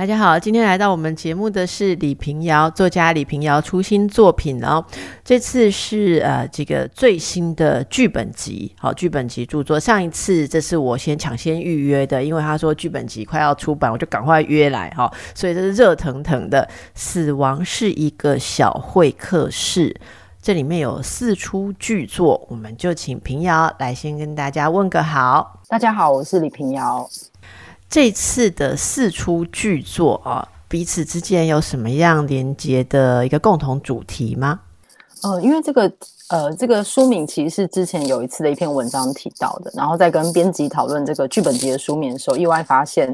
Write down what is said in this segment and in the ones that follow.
大家好，今天来到我们节目的是李平遥作家李平遥出新作品哦，这次是呃这个最新的剧本集，好剧本集著作。上一次这是我先抢先预约的，因为他说剧本集快要出版，我就赶快约来哈，所以这是热腾腾的。死亡是一个小会客室，这里面有四出剧作，我们就请平遥来先跟大家问个好。大家好，我是李平遥。这次的四出剧作啊，彼此之间有什么样连接的一个共同主题吗？呃，因为这个呃，这个书名其实是之前有一次的一篇文章提到的，然后在跟编辑讨论这个剧本集的书名的时候，意外发现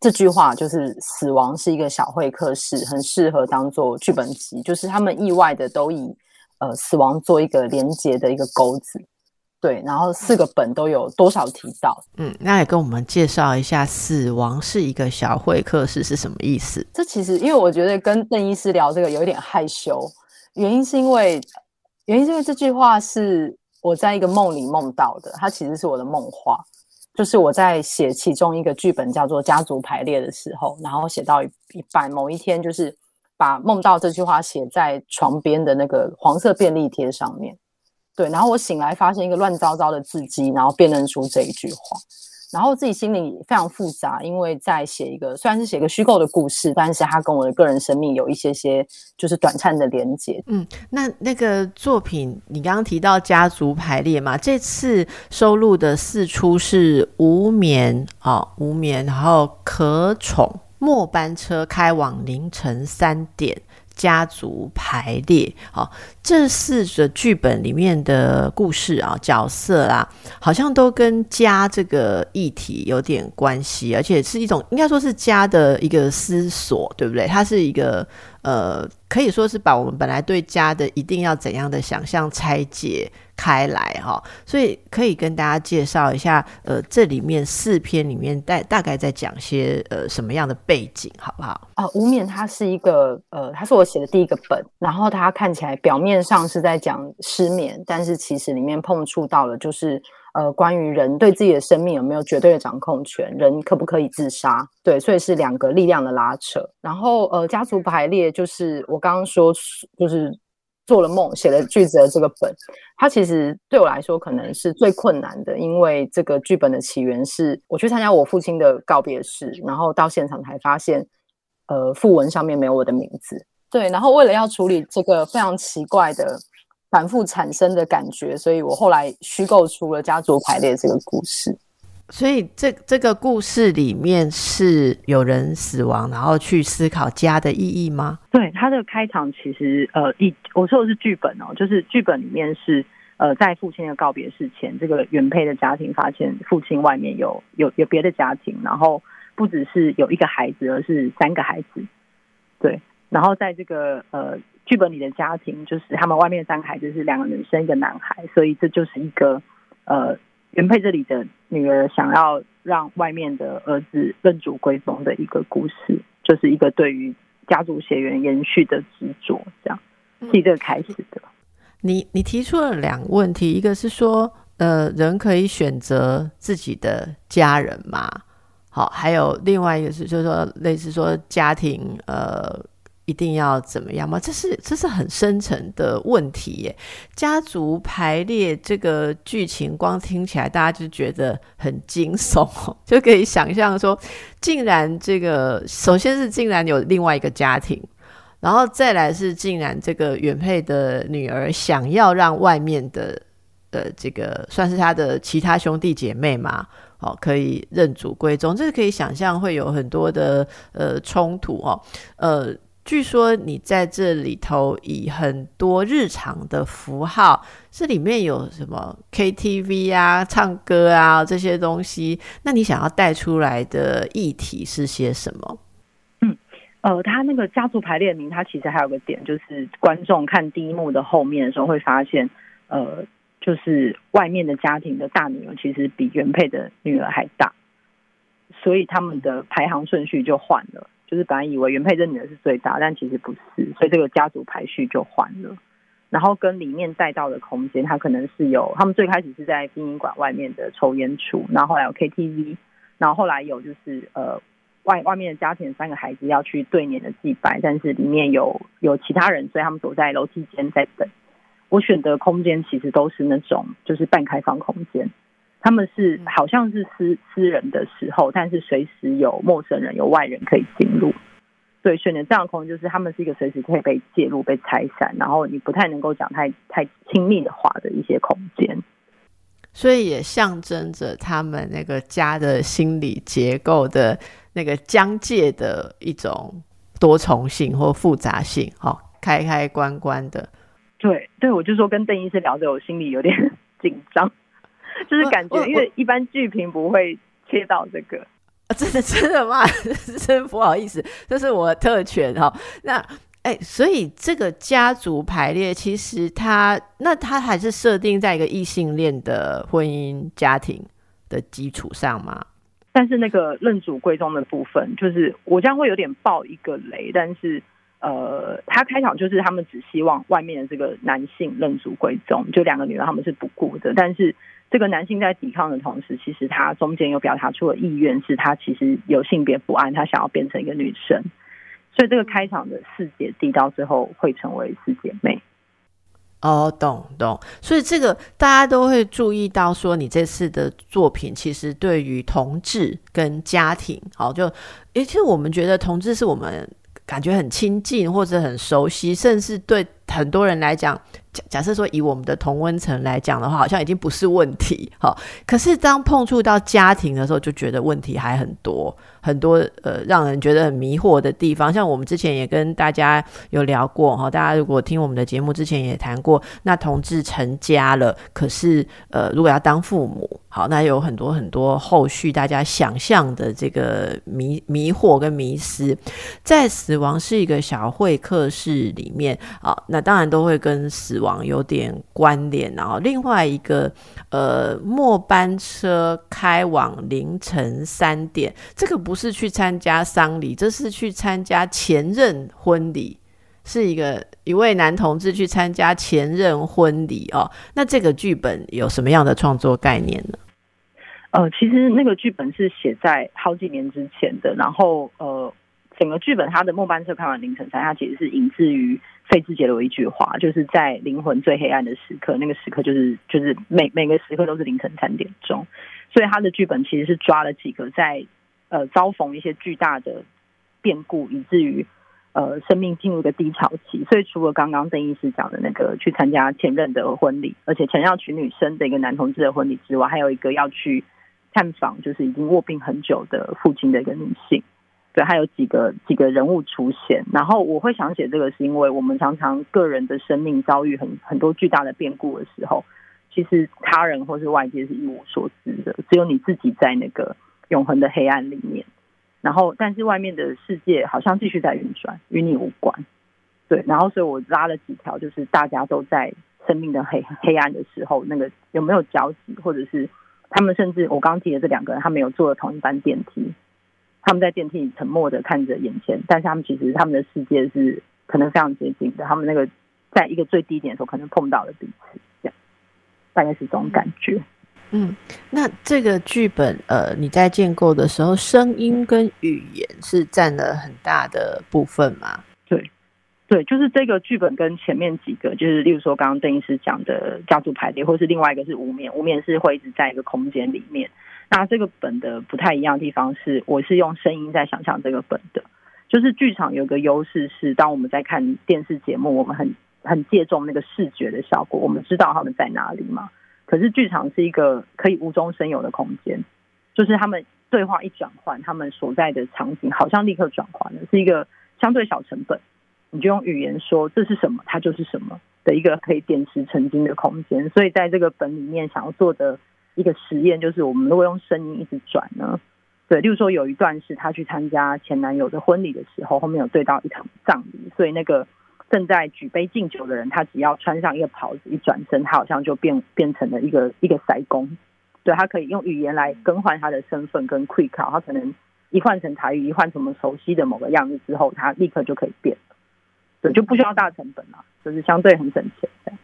这句话就是“死亡是一个小会客室”，很适合当做剧本集，就是他们意外的都以呃死亡做一个连接的一个钩子。对，然后四个本都有多少提到？嗯，那也跟我们介绍一下，死亡是一个小会客室是什么意思？这其实因为我觉得跟邓医师聊这个有一点害羞，原因是因为原因是因为这句话是我在一个梦里梦到的，它其实是我的梦话，就是我在写其中一个剧本叫做《家族排列》的时候，然后写到一一半，某一天就是把梦到这句话写在床边的那个黄色便利贴上面。对，然后我醒来发现一个乱糟糟的字迹，然后辨认出这一句话，然后自己心里非常复杂，因为在写一个虽然是写个虚构的故事，但是它跟我的个人生命有一些些就是短暂的连接。嗯，那那个作品你刚刚提到家族排列嘛，这次收录的四出是无眠啊，无眠，然后可宠末班车开往凌晨三点。家族排列，好，这四个剧本里面的故事啊，角色啊，好像都跟家这个议题有点关系，而且是一种应该说是家的一个思索，对不对？它是一个呃，可以说是把我们本来对家的一定要怎样的想象拆解。开来哈，所以可以跟大家介绍一下，呃，这里面四篇里面大大概在讲些呃什么样的背景，好不好？啊，无眠它是一个呃，它是我写的第一个本，然后它看起来表面上是在讲失眠，但是其实里面碰触到了就是呃关于人对自己的生命有没有绝对的掌控权，人可不可以自杀？对，所以是两个力量的拉扯。然后呃，家族排列就是我刚刚说就是。做了梦，写了句子的这个本，它其实对我来说可能是最困难的，因为这个剧本的起源是我去参加我父亲的告别式，然后到现场才发现，呃，副文上面没有我的名字。对，然后为了要处理这个非常奇怪的反复产生的感觉，所以我后来虚构出了家族排列这个故事。所以这这个故事里面是有人死亡，然后去思考家的意义吗？对，它的开场其实呃，一我说的是剧本哦，就是剧本里面是呃，在父亲的告别式前，这个原配的家庭发现父亲外面有有有别的家庭，然后不只是有一个孩子，而是三个孩子。对，然后在这个呃剧本里的家庭，就是他们外面三个孩子是两个女生一个男孩，所以这就是一个呃。原配这里的女儿想要让外面的儿子认祖归宗的一个故事，就是一个对于家族血缘延续的执着，这样是一个开始的。你你提出了两个问题，一个是说，呃，人可以选择自己的家人吗？好，还有另外一个是，就是说，类似说家庭，呃。一定要怎么样吗？这是这是很深层的问题耶。家族排列这个剧情，光听起来大家就觉得很惊悚，就可以想象说，竟然这个首先是竟然有另外一个家庭，然后再来是竟然这个原配的女儿想要让外面的呃这个算是他的其他兄弟姐妹嘛，哦可以认祖归宗，这是可以想象会有很多的呃冲突哦，呃。据说你在这里头以很多日常的符号，这里面有什么 KTV 啊、唱歌啊这些东西？那你想要带出来的议题是些什么？嗯，呃，他那个家族排列名，他其实还有个点，就是观众看第一幕的后面的时候会发现，呃，就是外面的家庭的大女儿其实比原配的女儿还大，所以他们的排行顺序就换了。就是本来以为原配这女的是最大，但其实不是，所以这个家族排序就换了。然后跟里面带到的空间，它可能是有他们最开始是在殡仪馆外面的抽烟处，然后后来有 KTV，然后后来有就是呃外外面的家庭三个孩子要去对年的祭拜，但是里面有有其他人，所以他们躲在楼梯间在等。我选的空间其实都是那种就是半开放空间，他们是好像是私私人的时候，但是随时有陌生人有外人可以进入。对，选择这样的空间，就是他们是一个随时可以被介入、被拆散，然后你不太能够讲太太亲密的话的一些空间，所以也象征着他们那个家的心理结构的那个疆界的一种多重性或复杂性，哈，开开关关的。对，对我就说跟邓医师聊着，我心里有点 紧张，就是感觉因为一般剧评不会切到这个。啊，真的真的吗？真不好意思，这是我的特权哈。那哎，所以这个家族排列，其实它那它还是设定在一个异性恋的婚姻家庭的基础上吗？但是那个认祖归宗的部分，就是我将会有点爆一个雷，但是呃，他开场就是他们只希望外面的这个男性认祖归宗，就两个女儿他们是不顾的，但是。这个男性在抵抗的同时，其实他中间有表达出了意愿，是他其实有性别不安，他想要变成一个女生。所以这个开场的四姐弟到最后会成为四姐妹。哦，懂懂。所以这个大家都会注意到，说你这次的作品其实对于同志跟家庭，好就，其实我们觉得同志是我们感觉很亲近或者很熟悉，甚至对很多人来讲。假假设说以我们的同温层来讲的话，好像已经不是问题，好。可是当碰触到家庭的时候，就觉得问题还很多。很多呃让人觉得很迷惑的地方，像我们之前也跟大家有聊过哈，大家如果听我们的节目之前也谈过，那同志成家了，可是呃如果要当父母，好，那有很多很多后续大家想象的这个迷迷惑跟迷失，在死亡是一个小会客室里面啊，那当然都会跟死亡有点关联，然后另外一个呃末班车开往凌晨三点，这个不。是去参加丧礼，这是去参加前任婚礼，是一个一位男同志去参加前任婚礼哦。那这个剧本有什么样的创作概念呢？呃，其实那个剧本是写在好几年之前的，然后呃，整个剧本它的末班车开完凌晨三，它其实是引自于费志杰的一句话，就是在灵魂最黑暗的时刻，那个时刻就是就是每每个时刻都是凌晨三点钟，所以他的剧本其实是抓了几个在。呃，遭逢一些巨大的变故，以至于呃生命进入一个低潮期。所以，除了刚刚邓医师讲的那个去参加前任的婚礼，而且前要娶女生的一个男同志的婚礼之外，还有一个要去探访，就是已经卧病很久的父亲的一个女性。对，还有几个几个人物出现。然后我会想写这个，是因为我们常常个人的生命遭遇很很多巨大的变故的时候，其实他人或是外界是一无所知的，只有你自己在那个。永恒的黑暗里面，然后但是外面的世界好像继续在运转，与你无关。对，然后所以我拉了几条，就是大家都在生命的黑黑暗的时候，那个有没有交集，或者是他们甚至我刚刚提的这两个人，他们有坐了同一班电梯，他们在电梯里沉默的看着眼前，但是他们其实他们的世界是可能非常接近的，他们那个在一个最低点的时候，可能碰到了彼此，这样大概是这种感觉。嗯，那这个剧本，呃，你在建构的时候，声音跟语言是占了很大的部分吗？对，对，就是这个剧本跟前面几个，就是例如说刚刚邓医师讲的家族排列，或是另外一个是无面，无面是会一直在一个空间里面。那这个本的不太一样的地方是，我是用声音在想象这个本的。就是剧场有个优势是，当我们在看电视节目，我们很很借重那个视觉的效果，我们知道他们在哪里嘛。可是剧场是一个可以无中生有的空间，就是他们对话一转换，他们所在的场景好像立刻转换了，是一个相对小成本，你就用语言说这是什么，它就是什么的一个可以点石成金的空间。所以在这个本里面想要做的一个实验，就是我们如果用声音一直转呢，对，例如说有一段是他去参加前男友的婚礼的时候，后面有对到一场葬礼，所以那个。正在举杯敬酒的人，他只要穿上一个袍子，一转身，他好像就变变成了一个一个塞工。对他可以用语言来更换他的身份跟 quick 他可能一换成台语，一换成我们熟悉的某个样子之后，他立刻就可以变，对，就不需要大成本了，就是相对很省钱。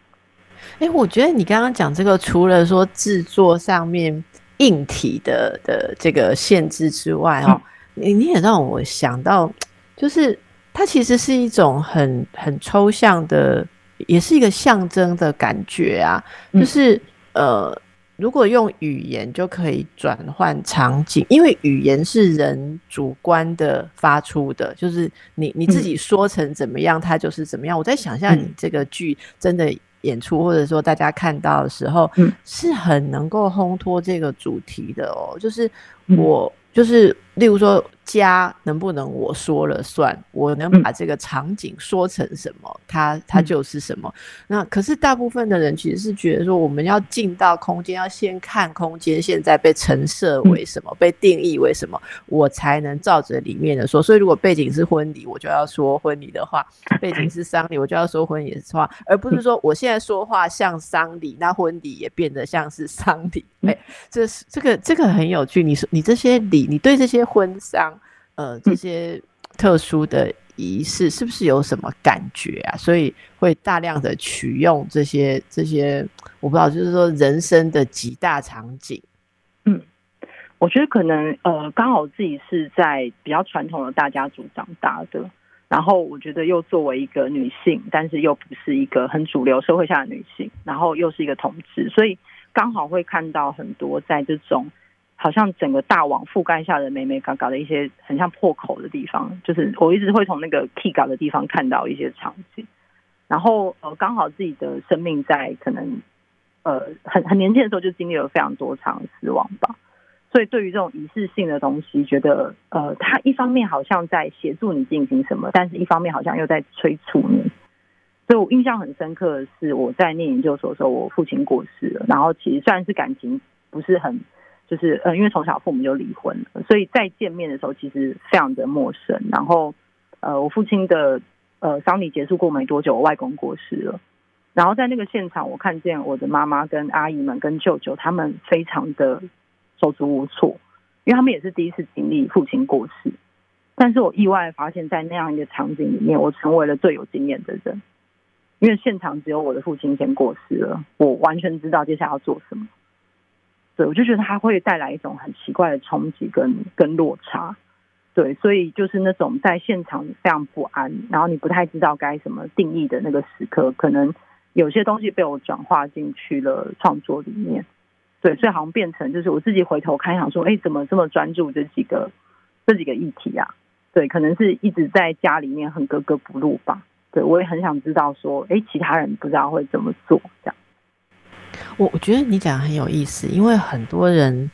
哎，我觉得你刚刚讲这个，除了说制作上面硬体的的这个限制之外，哦，你你也让我想到，就是它其实是一种很很抽象的，也是一个象征的感觉啊，就是呃。如果用语言就可以转换场景，因为语言是人主观的发出的，就是你你自己说成怎么样，它就是怎么样。我在想象你这个剧真的演出，或者说大家看到的时候，嗯是很能够烘托这个主题的哦。就是我，就是例如说。家能不能我说了算？我能把这个场景说成什么，它它就是什么。那可是大部分的人其实是觉得说，我们要进到空间，要先看空间现在被陈设为什么，被定义为什么，我才能照着里面的说。所以如果背景是婚礼，我就要说婚礼的话；背景是丧礼，我就要说婚礼的话，而不是说我现在说话像丧礼，那婚礼也变得像是丧礼。哎，这是这个这个很有趣。你说你这些礼，你对这些婚丧。呃，这些特殊的仪式是不是有什么感觉啊？所以会大量的取用这些这些，我不知道，就是说人生的几大场景。嗯，我觉得可能呃，刚好自己是在比较传统的大家族长大的，然后我觉得又作为一个女性，但是又不是一个很主流社会下的女性，然后又是一个同志，所以刚好会看到很多在这种。好像整个大网覆盖下的美美嘎嘎的一些很像破口的地方，就是我一直会从那个 key 嘎的地方看到一些场景，然后呃刚好自己的生命在可能呃很很年轻的时候就经历了非常多场死亡吧，所以对于这种仪式性的东西，觉得呃它一方面好像在协助你进行什么，但是一方面好像又在催促你，所以我印象很深刻的是我在念研究所的时候，我父亲过世了，然后其实虽然是感情不是很。就是呃，因为从小父母就离婚了，所以再见面的时候其实非常的陌生。然后呃，我父亲的呃丧礼结束过没多久，我外公过世了。然后在那个现场，我看见我的妈妈跟阿姨们跟舅舅他们非常的手足无措，因为他们也是第一次经历父亲过世。但是我意外发现，在那样一个场景里面，我成为了最有经验的人，因为现场只有我的父亲先过世了，我完全知道接下来要做什么。我就觉得它会带来一种很奇怪的冲击跟跟落差，对，所以就是那种在现场非常不安，然后你不太知道该怎么定义的那个时刻，可能有些东西被我转化进去了创作里面，对，所以好像变成就是我自己回头看，想说，哎，怎么这么专注这几个这几个议题啊？对，可能是一直在家里面很格格不入吧。对我也很想知道说，哎，其他人不知道会怎么做这样。我我觉得你讲很有意思，因为很多人，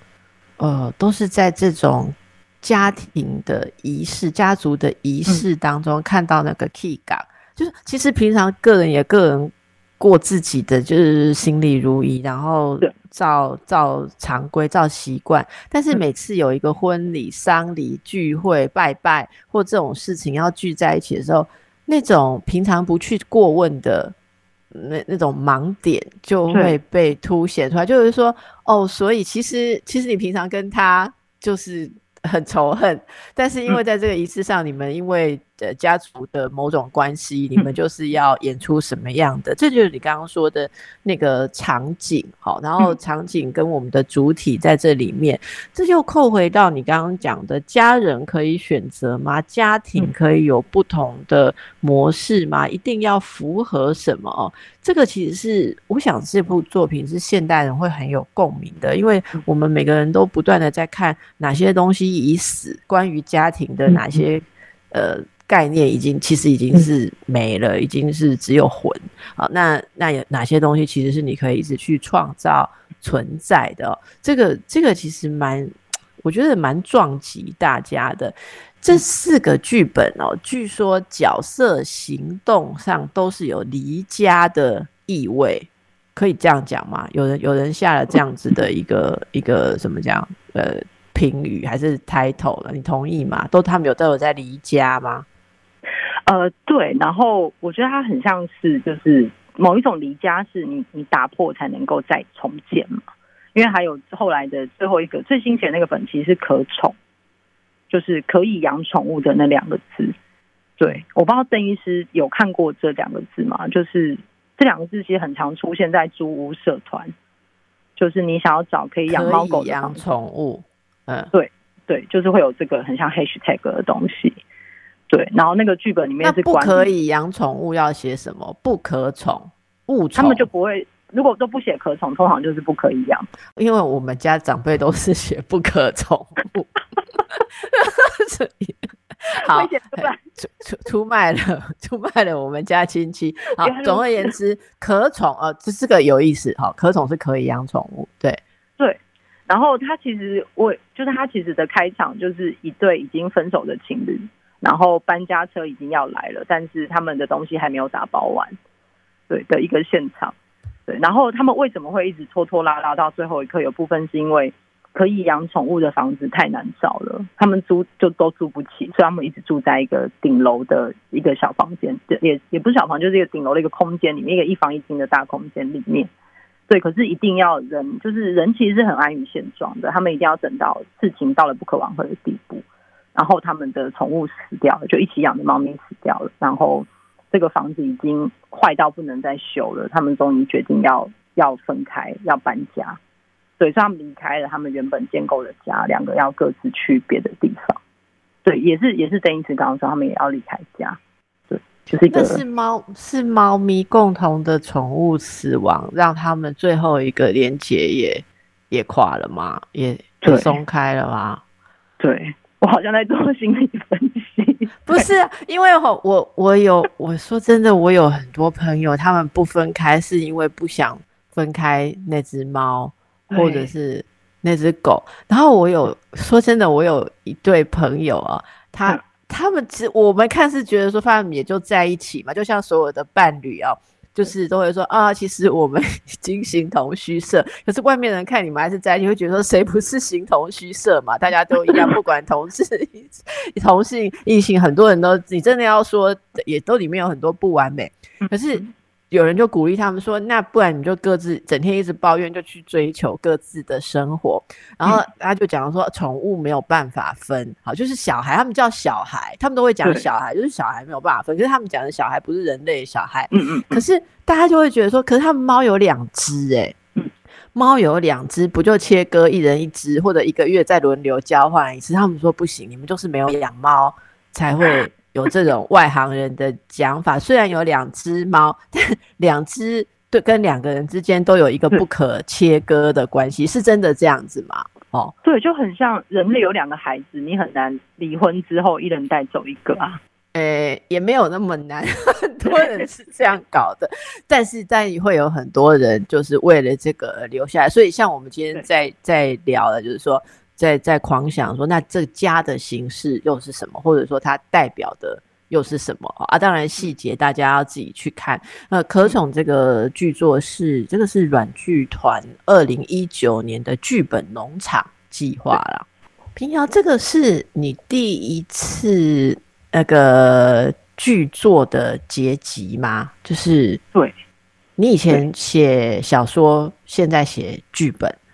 呃，都是在这种家庭的仪式、家族的仪式当中看到那个 key 感，就是其实平常个人也个人过自己的，就是心里如意，然后照照常规、照习惯，但是每次有一个婚礼、丧礼、聚会、拜拜或这种事情要聚在一起的时候，那种平常不去过问的。那那种盲点就会被凸显出来，就是说，哦，所以其实其实你平常跟他就是很仇恨，但是因为在这个仪式上，你们因为。的家族的某种关系，你们就是要演出什么样的？这就是你刚刚说的那个场景，好，然后场景跟我们的主体在这里面，这就扣回到你刚刚讲的，家人可以选择吗？家庭可以有不同的模式吗？一定要符合什么？这个其实是我想这部作品是现代人会很有共鸣的，因为我们每个人都不断的在看哪些东西已死，关于家庭的哪些呃。概念已经其实已经是没了，已经是只有魂好，那那有哪些东西其实是你可以一直去创造存在的？这个这个其实蛮，我觉得蛮撞击大家的。这四个剧本哦，据说角色行动上都是有离家的意味，可以这样讲吗？有人有人下了这样子的一个一个怎么讲？呃，评语还是 title 了？你同意吗？都他们有都有在离家吗？呃，对，然后我觉得它很像是就是某一种离家，是你你打破才能够再重建嘛。因为还有后来的最后一个最新写那个本，其实是可宠，就是可以养宠物的那两个字。对，我不知道邓医师有看过这两个字吗？就是这两个字其实很常出现在租屋社团，就是你想要找可以养猫狗养宠物，嗯，对对，就是会有这个很像 hashtag 的东西。对，然后那个剧本里面是不可以养宠物，要写什么？不可宠物，他们就不会。如果都不写可宠，通常就是不可以养。因为我们家长辈都是写不可宠物。好，出出出卖了，出卖了我们家亲戚。好，总而言之，可宠呃，这是个有意思。好，可宠是可以养宠物，对对。然后他其实我就是他其实的开场就是一对已经分手的情侣，然后搬家车已经要来了，但是他们的东西还没有打包完，对的一个现场。对，然后他们为什么会一直拖拖拉拉到最后一刻？有部分是因为可以养宠物的房子太难找了，他们租就都租不起，所以他们一直住在一个顶楼的一个小房间，也也不是小房，就是一个顶楼的一个空间里面，一个一房一厅的大空间里面。对，可是一定要人，就是人其实是很安于现状的，他们一定要等到事情到了不可挽回的地步，然后他们的宠物死掉了，就一起养的猫咪死掉了，然后。这个房子已经坏到不能再修了，他们终于决定要要分开，要搬家。所以他们离开了他们原本建构的家，两个要各自去别的地方。对，也是也是邓医师刚刚说，他们也要离开家。对，就是一个是猫是猫咪共同的宠物死亡，让他们最后一个连接也也垮了吗？也松开了吗？对。我好像在做心理分析，不是因为我我我有我说真的，我有很多朋友，他们不分开是因为不想分开那只猫或者是那只狗。然后我有说真的，我有一对朋友啊，他他们只我们看是觉得说，他们也就在一起嘛，就像所有的伴侣啊。就是都会说啊，其实我们 已经形同虚设。可是外面人看你们还是在一起，会觉得说谁不是形同虚设嘛？大家都一样，不管同事、同性、异性，很多人都你真的要说，也都里面有很多不完美。可是。有人就鼓励他们说：“那不然你就各自整天一直抱怨，就去追求各自的生活。”然后他就讲说：“宠物没有办法分，好，就是小孩，他们叫小孩，他们都会讲小孩，就是小孩没有办法分。可是他们讲的小孩不是人类小孩，嗯嗯。可是大家就会觉得说：，可是他们猫有两只，哎，猫有两只，不就切割一人一只，或者一个月再轮流交换一次？他们说不行，你们就是没有养猫才会。” 有这种外行人的讲法，虽然有两只猫，但 两只对跟两个人之间都有一个不可切割的关系，是真的这样子吗？哦，对，就很像人类有两个孩子，你很难离婚之后一人带走一个啊。诶，也没有那么难，很多人是这样搞的，但是但会有很多人就是为了这个留下来。所以像我们今天在在聊的，就是说。在在狂想说，那这家的形式又是什么？或者说它代表的又是什么啊？当然细节大家要自己去看。那，可宠这个剧作是这个是软剧团二零一九年的剧本农场计划啦。平遥，这个是你第一次那个剧作的结集吗？就是对，你以前写小说，现在写剧本，好。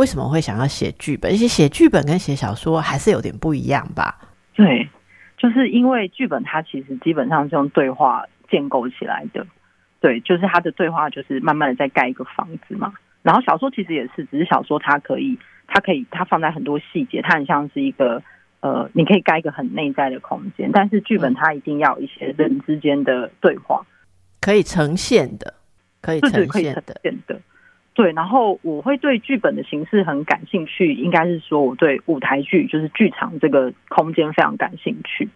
为什么会想要写剧本？而且写剧本跟写小说还是有点不一样吧？对，就是因为剧本它其实基本上是用对话建构起来的。对，就是它的对话就是慢慢的在盖一个房子嘛。然后小说其实也是，只是小说它可以，它可以，它放在很多细节，它很像是一个呃，你可以盖一个很内在的空间。但是剧本它一定要一些人之间的对话，可以呈现的，可以呈现的。对，对然后我会对剧本的形式很感兴趣，应该是说我对舞台剧，就是剧场这个空间非常感兴趣。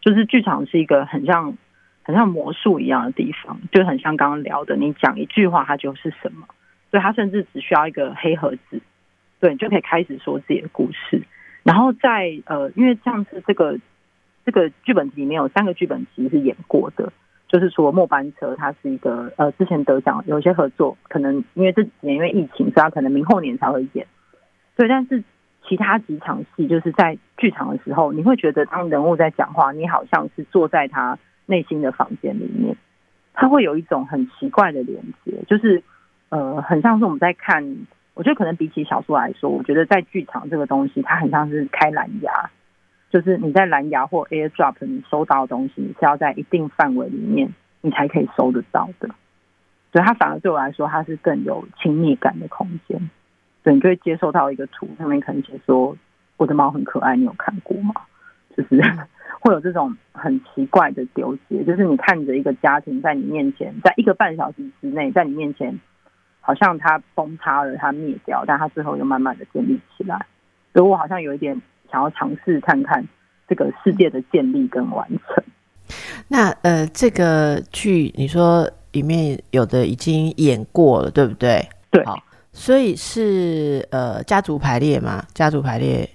就是剧场是一个很像很像魔术一样的地方，就很像刚刚聊的，你讲一句话，它就是什么。所以它甚至只需要一个黑盒子，对，你就可以开始说自己的故事。然后在呃，因为上次这个这个剧本集里面有三个剧本集是演过的。就是说末班车，它是一个呃，之前得奖有些合作，可能因为这几年因为疫情，所以它可能明后年才会演。对，但是其他几场戏，就是在剧场的时候，你会觉得当人物在讲话，你好像是坐在他内心的房间里面，他会有一种很奇怪的连接，就是呃，很像是我们在看。我觉得可能比起小说来说，我觉得在剧场这个东西，它很像是开蓝牙，就是你在蓝牙或 AirDrop 你收到的东西，你是要在一定范围里面你才可以收得到的。所以它反而对我来说，它是更有亲密感的空间。对，你就会接收到一个图，上面可能写说我的猫很可爱，你有看过吗？就是 会有这种很奇怪的丢接，就是你看着一个家庭在你面前，在一个半小时之内，在你面前，好像它崩塌了，它灭掉，但它最后又慢慢的建立起来。所以我好像有一点想要尝试看看这个世界的建立跟完成。那呃，这个剧你说里面有的已经演过了，对不对？对。好，所以是呃家族排列嘛？家族排列。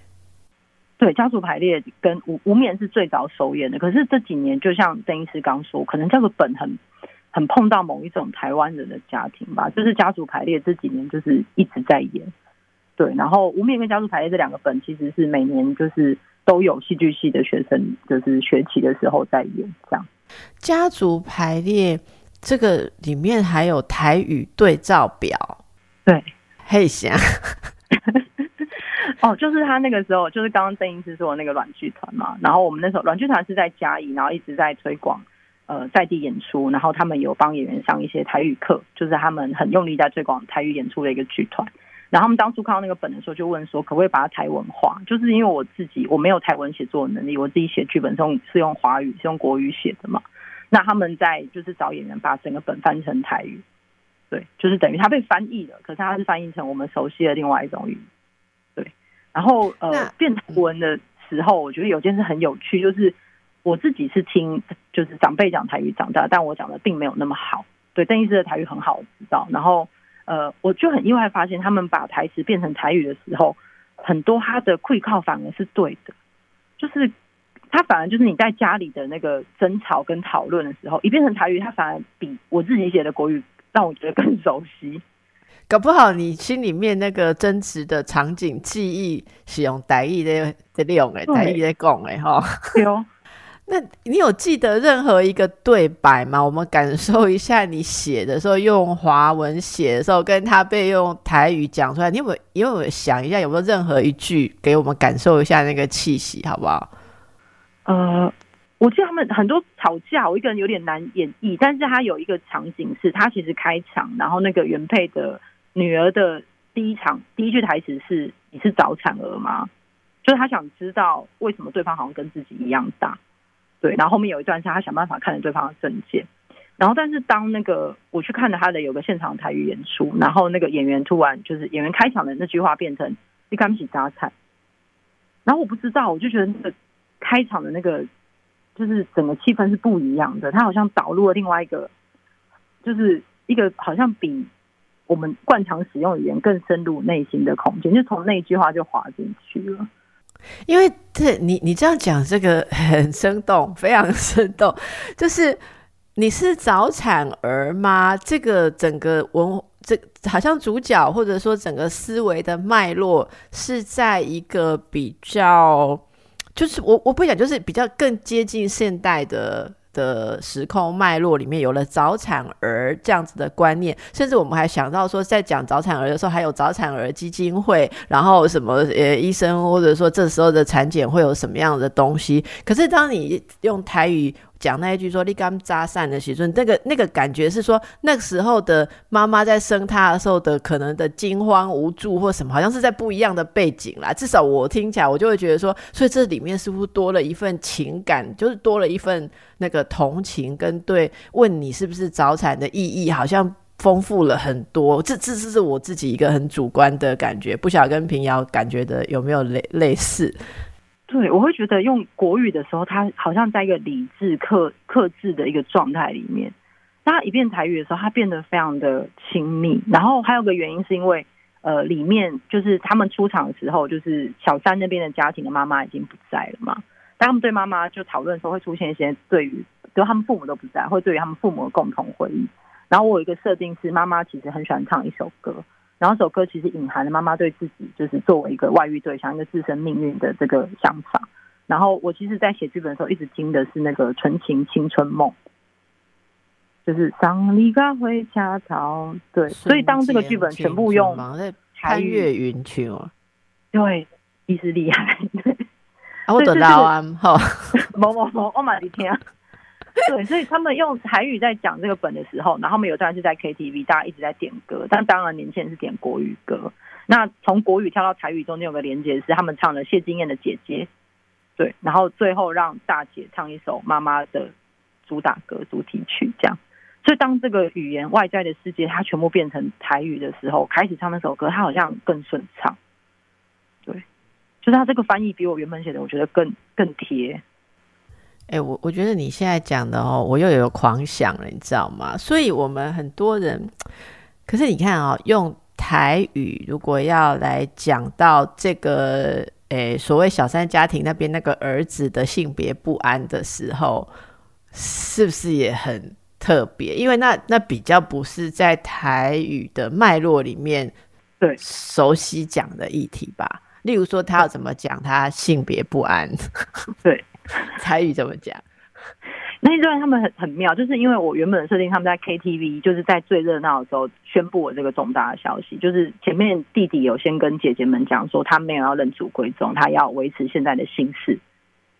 对，家族排列跟无无眠是最早首演的，可是这几年就像邓医师刚说，可能这个本很很碰到某一种台湾人的家庭吧，就是家族排列这几年就是一直在演。对，然后无面跟家族排列这两个本，其实是每年就是都有戏剧系的学生，就是学期的时候在演这样。家族排列这个里面还有台语对照表，对，嘿想，哦，就是他那个时候，就是刚刚郑医师说的那个软剧团嘛，然后我们那时候软剧团是在嘉义，然后一直在推广呃在地演出，然后他们有帮演员上一些台语课，就是他们很用力在推广台语演出的一个剧团。然后他们当初看到那个本的时候，就问说可不可以把它台文化？就是因为我自己我没有台文写作能力，我自己写剧本是用是用华语是用国语写的嘛。那他们在就是找演员把整个本翻成台语，对，就是等于它被翻译了，可是它是翻译成我们熟悉的另外一种语。对，然后呃变台文的时候，我觉得有件事很有趣，就是我自己是听就是长辈讲台语长大，但我讲的并没有那么好。对，邓医师的台语很好，我知道。然后。呃，我就很意外发现，他们把台词变成台语的时候，很多他的会靠反而是对的，就是他反而就是你在家里的那个争吵跟讨论的时候，一变成台语，他反而比我自己写的国语让我觉得更熟悉。搞不好你心里面那个真实的场景记忆是用台语的在用诶，台语在讲诶，哈。有。那你有记得任何一个对白吗？我们感受一下你写的时候用华文写的时候，跟他被用台语讲出来，你有没有？有没有想一下有没有任何一句给我们感受一下那个气息，好不好？呃，我记得他们很多吵架，我一个人有点难演绎，但是他有一个场景是他其实开场，然后那个原配的女儿的第一场第一句台词是：“你是早产儿吗？”就是他想知道为什么对方好像跟自己一样大。对，然后后面有一段是他想办法看着对方的证件，然后但是当那个我去看了他的有个现场台语演出，然后那个演员突然就是演员开场的那句话变成“你看不起杂菜”，然后我不知道，我就觉得那个开场的那个就是整个气氛是不一样的，他好像导入了另外一个，就是一个好像比我们惯常使用语言更深入内心的空间，就从那句话就滑进去了。因为这你你这样讲，这个很生动，非常生动。就是你是早产儿吗？这个整个文，这好像主角或者说整个思维的脉络是在一个比较，就是我我不讲，就是比较更接近现代的。的时空脉络里面有了早产儿这样子的观念，甚至我们还想到说，在讲早产儿的时候，还有早产儿基金会，然后什么呃医生或者说这时候的产检会有什么样的东西。可是当你用台语。讲那一句说“你刚扎散的时阵”，那个那个感觉是说，那个时候的妈妈在生他的时候的可能的惊慌无助或什么，好像是在不一样的背景啦。至少我听起来，我就会觉得说，所以这里面似乎多了一份情感，就是多了一份那个同情跟对问你是不是早产的意义，好像丰富了很多。这这这是我自己一个很主观的感觉，不晓得跟平遥感觉的有没有类类似。对，我会觉得用国语的时候，他好像在一个理智、克克制的一个状态里面。当他一变台语的时候，他变得非常的亲密。然后还有个原因是因为，呃，里面就是他们出场的时候，就是小三那边的家庭的妈妈已经不在了嘛。当他们对妈妈就讨论的时候，会出现一些对于，就他们父母都不在，会对于他们父母的共同回忆。然后我有一个设定是，妈妈其实很喜欢唱一首歌。然后首歌其实隐含了妈妈对自己就是作为一个外遇对象、一个自身命运的这个想法。然后我其实，在写剧本的时候，一直听的是那个《纯情青春梦》，就是桑离嘎回家逃。对，所以当这个剧本全部用潘越云去哦，对，意思厉害。对，我得到啊，好，某某某，我马的天啊！对，所以他们用台语在讲这个本的时候，然后他们有段是在 KTV，大家一直在点歌，但当然年轻人是点国语歌。那从国语跳到台语中间有个连接是他们唱了谢金燕的姐姐，对，然后最后让大姐唱一首妈妈的主打歌主题曲，这样。所以当这个语言外在的世界它全部变成台语的时候，开始唱那首歌，它好像更顺畅。对，就是他这个翻译比我原本写的，我觉得更更贴。哎，我我觉得你现在讲的哦，我又有狂想了，你知道吗？所以我们很多人，可是你看啊，用台语如果要来讲到这个，诶，所谓小三家庭那边那个儿子的性别不安的时候，是不是也很？特别，因为那那比较不是在台语的脉络里面对熟悉讲的议题吧？例如说，他要怎么讲他性别不安？对，台语怎么讲？那一段他们很很妙，就是因为我原本的设定，他们在 KTV，就是在最热闹的时候宣布我这个重大的消息，就是前面弟弟有先跟姐姐们讲说，他没有要认祖归宗，他要维持现在的姓氏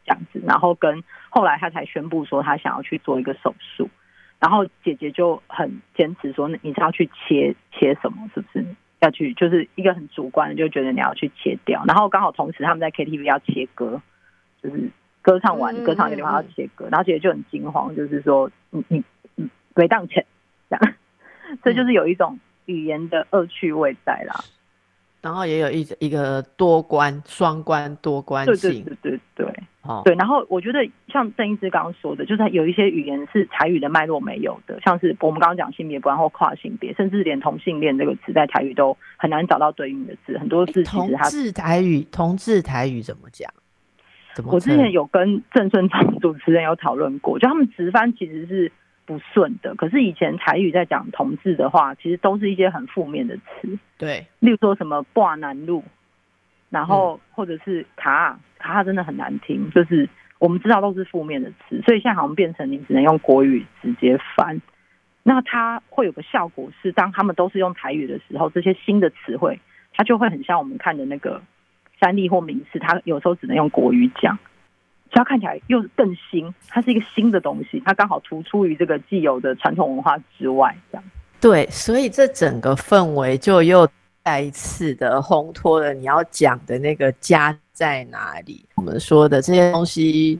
这样子，然后跟后来他才宣布说，他想要去做一个手术。然后姐姐就很坚持说：“你是要去切切什么？是不是要去？就是一个很主观的，就觉得你要去切掉。然后刚好同时他们在 KTV 要切割，就是歌唱完歌唱一个地方要切歌，然后姐姐就很惊慌，就是说：你你你没当钱这样，这就是有一种语言的恶趣味在啦。然后也有一一个多关双关多关性，对对对对对。”对，然后我觉得像郑一之刚刚说的，就是有一些语言是台语的脉络没有的，像是我们刚刚讲性别不然或跨性别，甚至连同性恋这个词在台语都很难找到对应的字，很多字其实它。同志台语，同志台语怎么讲？我之前有跟郑顺昌 主持人有讨论过，就他们直翻其实是不顺的，可是以前台语在讲同志的话，其实都是一些很负面的词，对，例如说什么挂南路。然后或者是卡卡真的很难听，就是我们知道都是负面的词，所以现在好像变成你只能用国语直接翻。那它会有个效果是，当他们都是用台语的时候，这些新的词汇，它就会很像我们看的那个三立或名词，它有时候只能用国语讲，所以它看起来又更新，它是一个新的东西，它刚好突出于这个既有的传统文化之外，这样。对，所以这整个氛围就又。再一次的烘托了你要讲的那个家在哪里？我们说的这些东西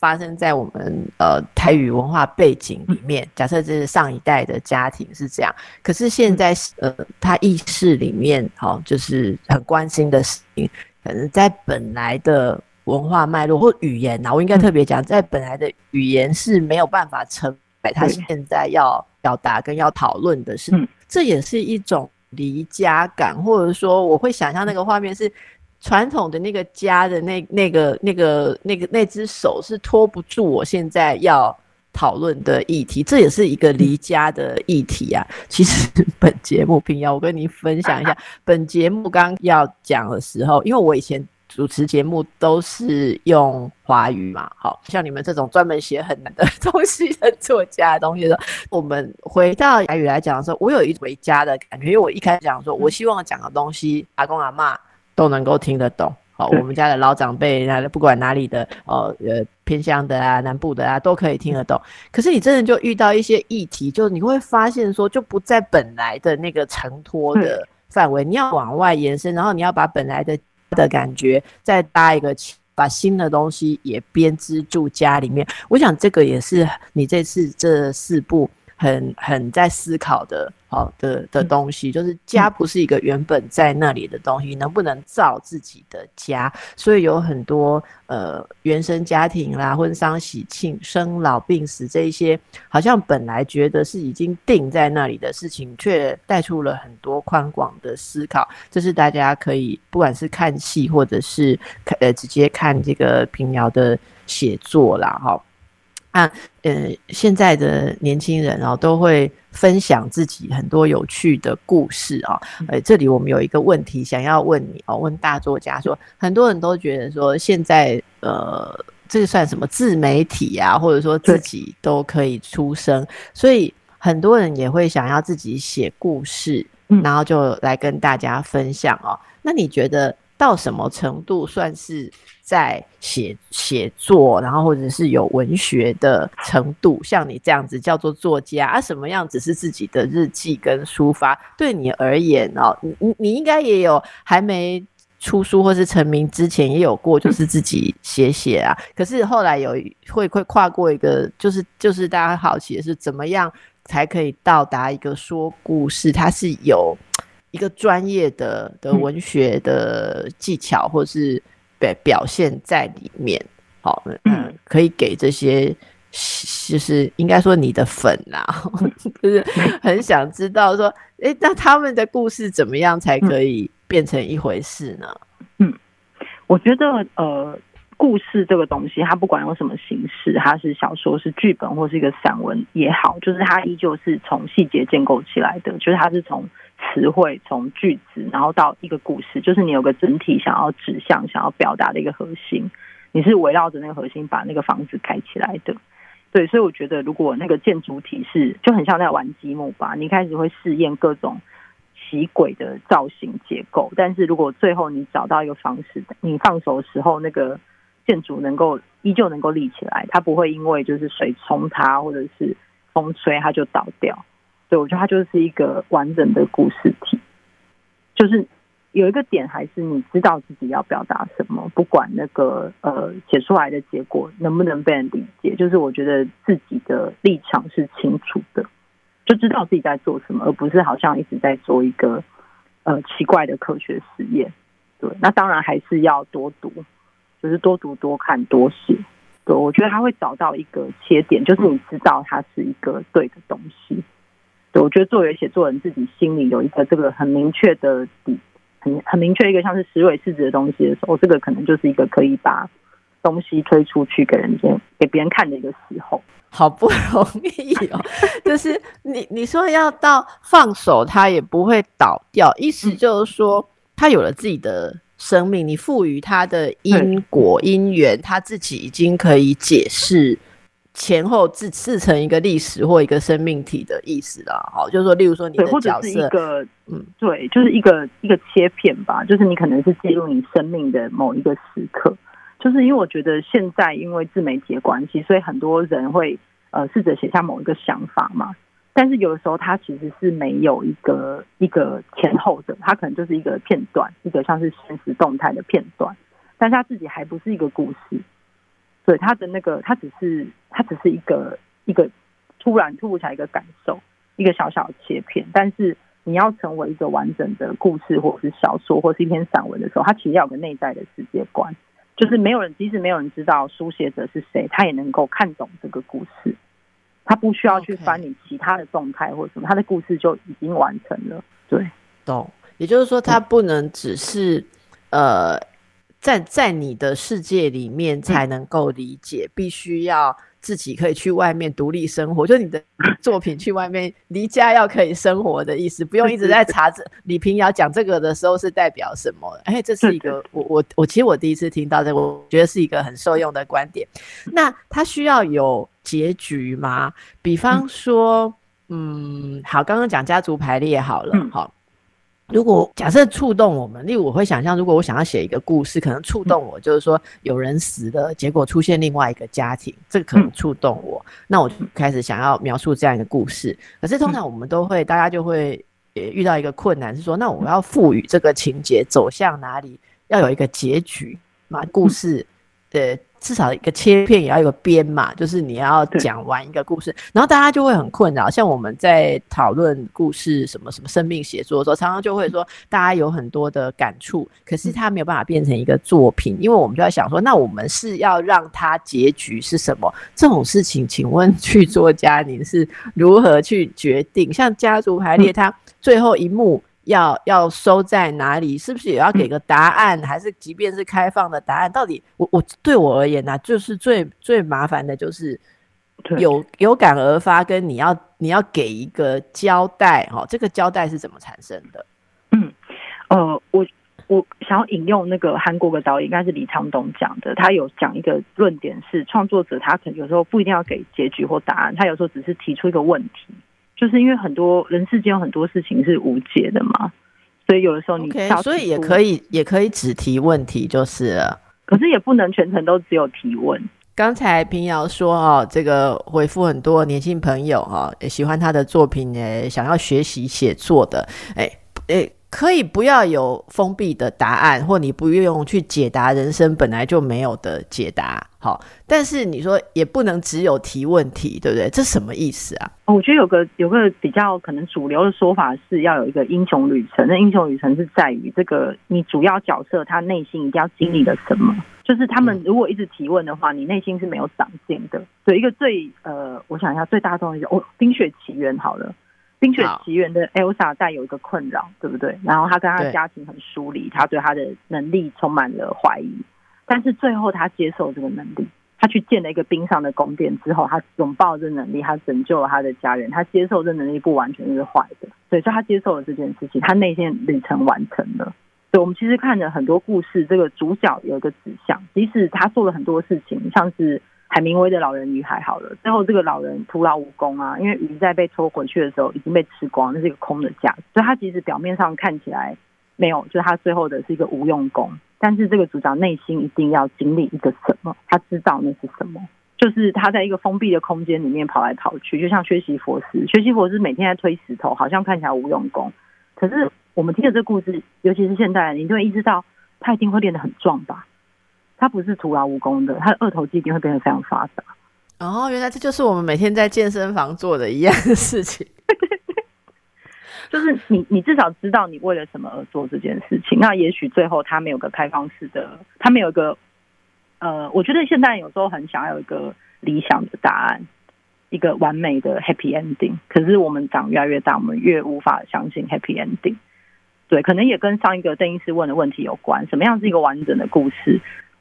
发生在我们呃台语文化背景里面。假设这是上一代的家庭是这样，可是现在呃他意识里面好就是很关心的事情，可能在本来的文化脉络或语言呐，我应该特别讲，在本来的语言是没有办法承载他现在要表达跟要讨论的事，这也是一种。离家感，或者说我会想象那个画面是传统的那个家的那那个那个那个那只手是拖不住我现在要讨论的议题，这也是一个离家的议题啊。其实本节目平遥，我跟你分享一下，本节目刚要讲的时候，因为我以前。主持节目都是用华语嘛，好像你们这种专门写很难的东西的作家的东西的，我们回到台语来讲的时候，我有一回家的感觉，因为我一开始讲说，我希望讲的东西，阿公阿妈都能够听得懂，好，我们家的老长辈，那不管哪里的，哦呃偏乡的啊，南部的啊，都可以听得懂。可是你真的就遇到一些议题，就你会发现说，就不在本来的那个承托的范围，你要往外延伸，然后你要把本来的。的感觉，再搭一个，把新的东西也编织住家里面。我想这个也是你这次这四部很很在思考的。好的的东西，就是家不是一个原本在那里的东西，能不能造自己的家？所以有很多呃原生家庭啦、婚丧喜庆、生老病死这一些，好像本来觉得是已经定在那里的事情，却带出了很多宽广的思考。这是大家可以不管是看戏，或者是看呃直接看这个平遥的写作啦，哈。啊，呃，现在的年轻人哦，都会分享自己很多有趣的故事啊。呃，这里我们有一个问题想要问你哦，问大作家说，很多人都觉得说，现在呃，这算什么自媒体啊，或者说自己都可以出声，所以很多人也会想要自己写故事，然后就来跟大家分享哦。那你觉得到什么程度算是？在写写作，然后或者是有文学的程度，像你这样子叫做作家啊？什么样子是自己的日记跟抒发？对你而言哦，你你你应该也有还没出书或是成名之前也有过，就是自己写写啊。可是后来有会会跨过一个，就是就是大家好奇的是怎么样才可以到达一个说故事，它是有。一个专业的的文学的技巧，或是表表现在里面，好，嗯，可以给这些，就是应该说你的粉啦，就是很想知道说，哎，那他们的故事怎么样才可以变成一回事呢？嗯，我觉得，呃，故事这个东西，它不管用什么形式，它是小说、是剧本或是一个散文也好，就是它依旧是从细节建构起来的，就是它是从。词汇从句子，然后到一个故事，就是你有个整体想要指向、想要表达的一个核心，你是围绕着那个核心把那个房子盖起来的。对，所以我觉得如果那个建筑体是就很像在玩积木吧，你开始会试验各种奇诡的造型结构，但是如果最后你找到一个方式，你放手的时候，那个建筑能够依旧能够立起来，它不会因为就是水冲它或者是风吹它就倒掉。对，我觉得它就是一个完整的故事体，就是有一个点，还是你知道自己要表达什么，不管那个呃写出来的结果能不能被人理解，就是我觉得自己的立场是清楚的，就知道自己在做什么，而不是好像一直在做一个呃奇怪的科学实验。对，那当然还是要多读，就是多读、多看、多写。对，我觉得他会找到一个切点，就是你知道它是一个对的东西。对，我觉得作为写作人自己心里有一个这个很明确的底，很很明确一个像是实尾式子的东西的时候，这个可能就是一个可以把东西推出去给人家给别人看的一个时候。好不容易哦，就是你你说要到放手，它也不会倒掉，意思就是说，他有了自己的生命，你赋予它的因果因缘，他自己已经可以解释。前后自自成一个历史或一个生命体的意思啦，好，就是说，例如说你的角色，一个嗯，对，就是一个一个切片吧，就是你可能是记录你生命的某一个时刻，就是因为我觉得现在因为自媒体的关系，所以很多人会呃试着写下某一个想法嘛，但是有的时候它其实是没有一个一个前后的，它可能就是一个片段，一个像是现实动态的片段，但是它自己还不是一个故事。对他的那个，他只是他只是一个一个突然突如其来一个感受，一个小小的切片。但是你要成为一个完整的故事，或者是小说，或是一篇散文的时候，它其实要有个内在的世界观，就是没有人，即使没有人知道书写者是谁，他也能够看懂这个故事。他不需要去翻你其他的动态或什么，他的故事就已经完成了。对，懂。也就是说，他不能只是呃。在在你的世界里面才能够理解，必须要自己可以去外面独立生活。就你的 作品去外面离家要可以生活的意思，不用一直在查这李平遥讲这个的时候是代表什么？哎，这是一个我我我其实我第一次听到这个，我觉得是一个很受用的观点。那他需要有结局吗？比方说，嗯，好，刚刚讲家族排列好了，好。如果假设触动我们，例如我会想象，如果我想要写一个故事，可能触动我，就是说有人死了，结果出现另外一个家庭，这个可能触动我，那我就开始想要描述这样一个故事。可是通常我们都会，大家就会遇到一个困难，是说，那我要赋予这个情节走向哪里，要有一个结局嘛？故事的。至少一个切片也要有个边嘛，就是你要讲完一个故事，然后大家就会很困扰。像我们在讨论故事什么什么生命写作的时候，常常就会说大家有很多的感触，可是它没有办法变成一个作品，因为我们就在想说，那我们是要让它结局是什么？这种事情，请问剧作家您是如何去决定？像家族排列，它最后一幕。要要收在哪里？是不是也要给个答案？还是即便是开放的答案，到底我我对我而言呢，就是最最麻烦的，就是有有感而发，跟你要你要给一个交代哈。这个交代是怎么产生的？嗯，呃，我我想要引用那个韩国的导演，应该是李昌东讲的。他有讲一个论点是，创作者他可能有时候不一定要给结局或答案，他有时候只是提出一个问题。就是因为很多人世间有很多事情是无解的嘛，所以有的时候你所以也可以也可以只提问题就是了。可是也不能全程都只有提问。刚才平遥说哦，这个回复很多年轻朋友哈，也喜欢他的作品，也想要学习写作的，哎哎。可以不要有封闭的答案，或你不用去解答人生本来就没有的解答。好，但是你说也不能只有提问题，对不对？这什么意思啊？我觉得有个有个比较可能主流的说法是要有一个英雄旅程。那英雄旅程是在于这个你主要角色他内心一定要经历了什么？就是他们如果一直提问的话，你内心是没有长进的。对一个最呃，我想一下最大众的哦，《冰雪奇缘》好了。《冰雪奇缘》的 Elsa 带有一个困扰，对不对？然后他跟他的家庭很疏离，他对他的能力充满了怀疑。但是最后他接受这个能力，他去建了一个冰上的宫殿之后，他拥抱这能力，他拯救了他的家人。他接受这能力不完全是坏的，所以说她接受了这件事情，他内心旅程完成了。所以我们其实看了很多故事，这个主角有一个指向，即使他做了很多事情，像是。海明威的老人与海好了，最后这个老人徒劳无功啊，因为鱼在被抽回去的时候已经被吃光，那是一个空的价值，所以他其实表面上看起来没有，就是他最后的是一个无用功。但是这个主角内心一定要经历一个什么，他知道那是什么，就是他在一个封闭的空间里面跑来跑去，就像学习佛斯，薛西佛斯每天在推石头，好像看起来无用功，可是我们听的这故事，尤其是现代人，你就会意识到他一定会练得很壮吧。他不是徒劳无功的，他的二头肌一定会变得非常发达。哦，原来这就是我们每天在健身房做的一样的事情。就是你，你至少知道你为了什么而做这件事情。那也许最后他没有个开放式的，他没有一个呃，我觉得现在有时候很想要有一个理想的答案，一个完美的 happy ending。可是我们长越来越大，我们越无法相信 happy ending。对，可能也跟上一个邓医师问的问题有关。什么样是一个完整的故事？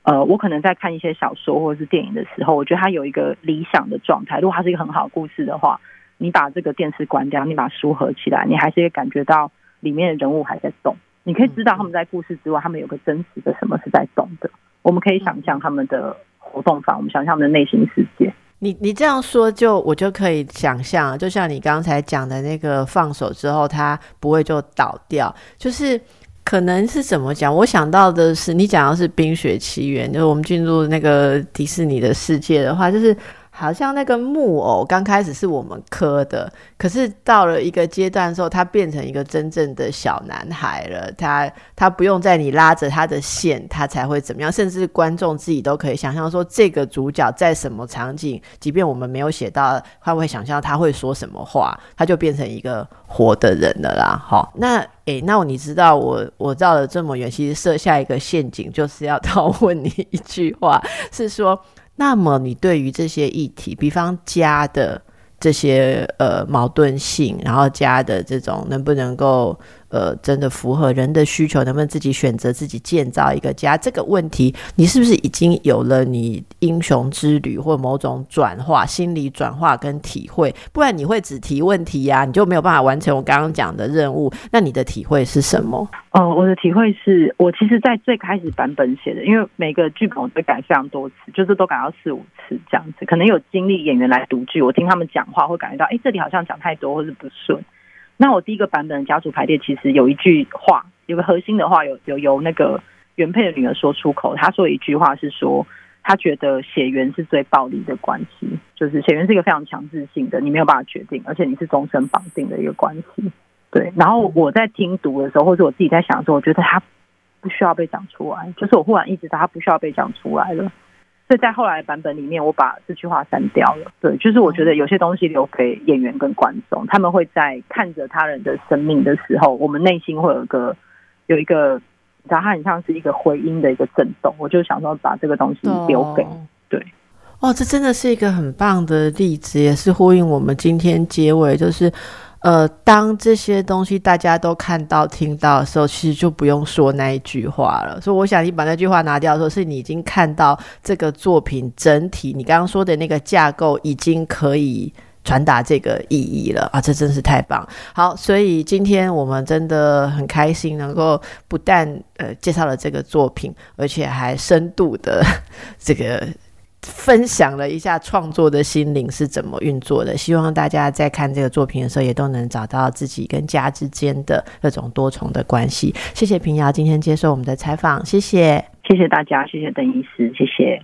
呃，我可能在看一些小说或者是电影的时候，我觉得它有一个理想的状态。如果它是一个很好的故事的话，你把这个电视关掉，你把书合起来，你还是会感觉到里面的人物还在动。你可以知道他们在故事之外，他们有个真实的什么是在动的。我们可以想象他们的活动法，我们想象他们的内心世界。你你这样说，就我就可以想象，就像你刚才讲的那个放手之后，它不会就倒掉，就是。可能是怎么讲？我想到的是，你讲的是《冰雪奇缘》，就是我们进入那个迪士尼的世界的话，就是。好像那个木偶刚开始是我们磕的，可是到了一个阶段的时候，他变成一个真正的小男孩了。他他不用在你拉着他的线，他才会怎么样？甚至观众自己都可以想象说，这个主角在什么场景，即便我们没有写到，他会想象他会说什么话，他就变成一个活的人了啦。好，那诶，那你知道我我绕了这么远，其实设下一个陷阱，就是要 套问你一句话，是说。那么，你对于这些议题，比方家的这些呃矛盾性，然后家的这种能不能够？呃，真的符合人的需求，能不能自己选择自己建造一个家？这个问题，你是不是已经有了你英雄之旅或某种转化、心理转化跟体会？不然你会只提问题呀，你就没有办法完成我刚刚讲的任务。那你的体会是什么？哦，我的体会是我其实，在最开始版本写的，因为每个剧本我都改非常多次，就是都改到四五次这样子。可能有经历演员来读剧，我听他们讲话会感觉到，哎，这里好像讲太多或是不顺。那我第一个版本的家族排列其实有一句话，有个核心的话，有有由那个原配的女儿说出口。她说一句话是说，她觉得血缘是最暴力的关系，就是血缘是一个非常强制性的，你没有办法决定，而且你是终身绑定的一个关系。对。然后我在听读的时候，或者我自己在想的时候，我觉得他不需要被讲出来，就是我忽然意识到他不需要被讲出来了。所以在后来版本里面，我把这句话删掉了。对，就是我觉得有些东西留给演员跟观众，他们会在看着他人的生命的时候，我们内心会有一个有一个，你知道，它很像是一个回音的一个震动。我就想说，把这个东西留给对。哦，这真的是一个很棒的例子，也是呼应我们今天结尾，就是。呃，当这些东西大家都看到、听到的时候，其实就不用说那一句话了。所以，我想你把那句话拿掉的时候，是你已经看到这个作品整体，你刚刚说的那个架构已经可以传达这个意义了啊！这真是太棒。好，所以今天我们真的很开心，能够不但呃介绍了这个作品，而且还深度的 这个。分享了一下创作的心灵是怎么运作的，希望大家在看这个作品的时候，也都能找到自己跟家之间的那种多重的关系。谢谢平遥今天接受我们的采访，谢谢。谢谢大家，谢谢邓医师，谢谢。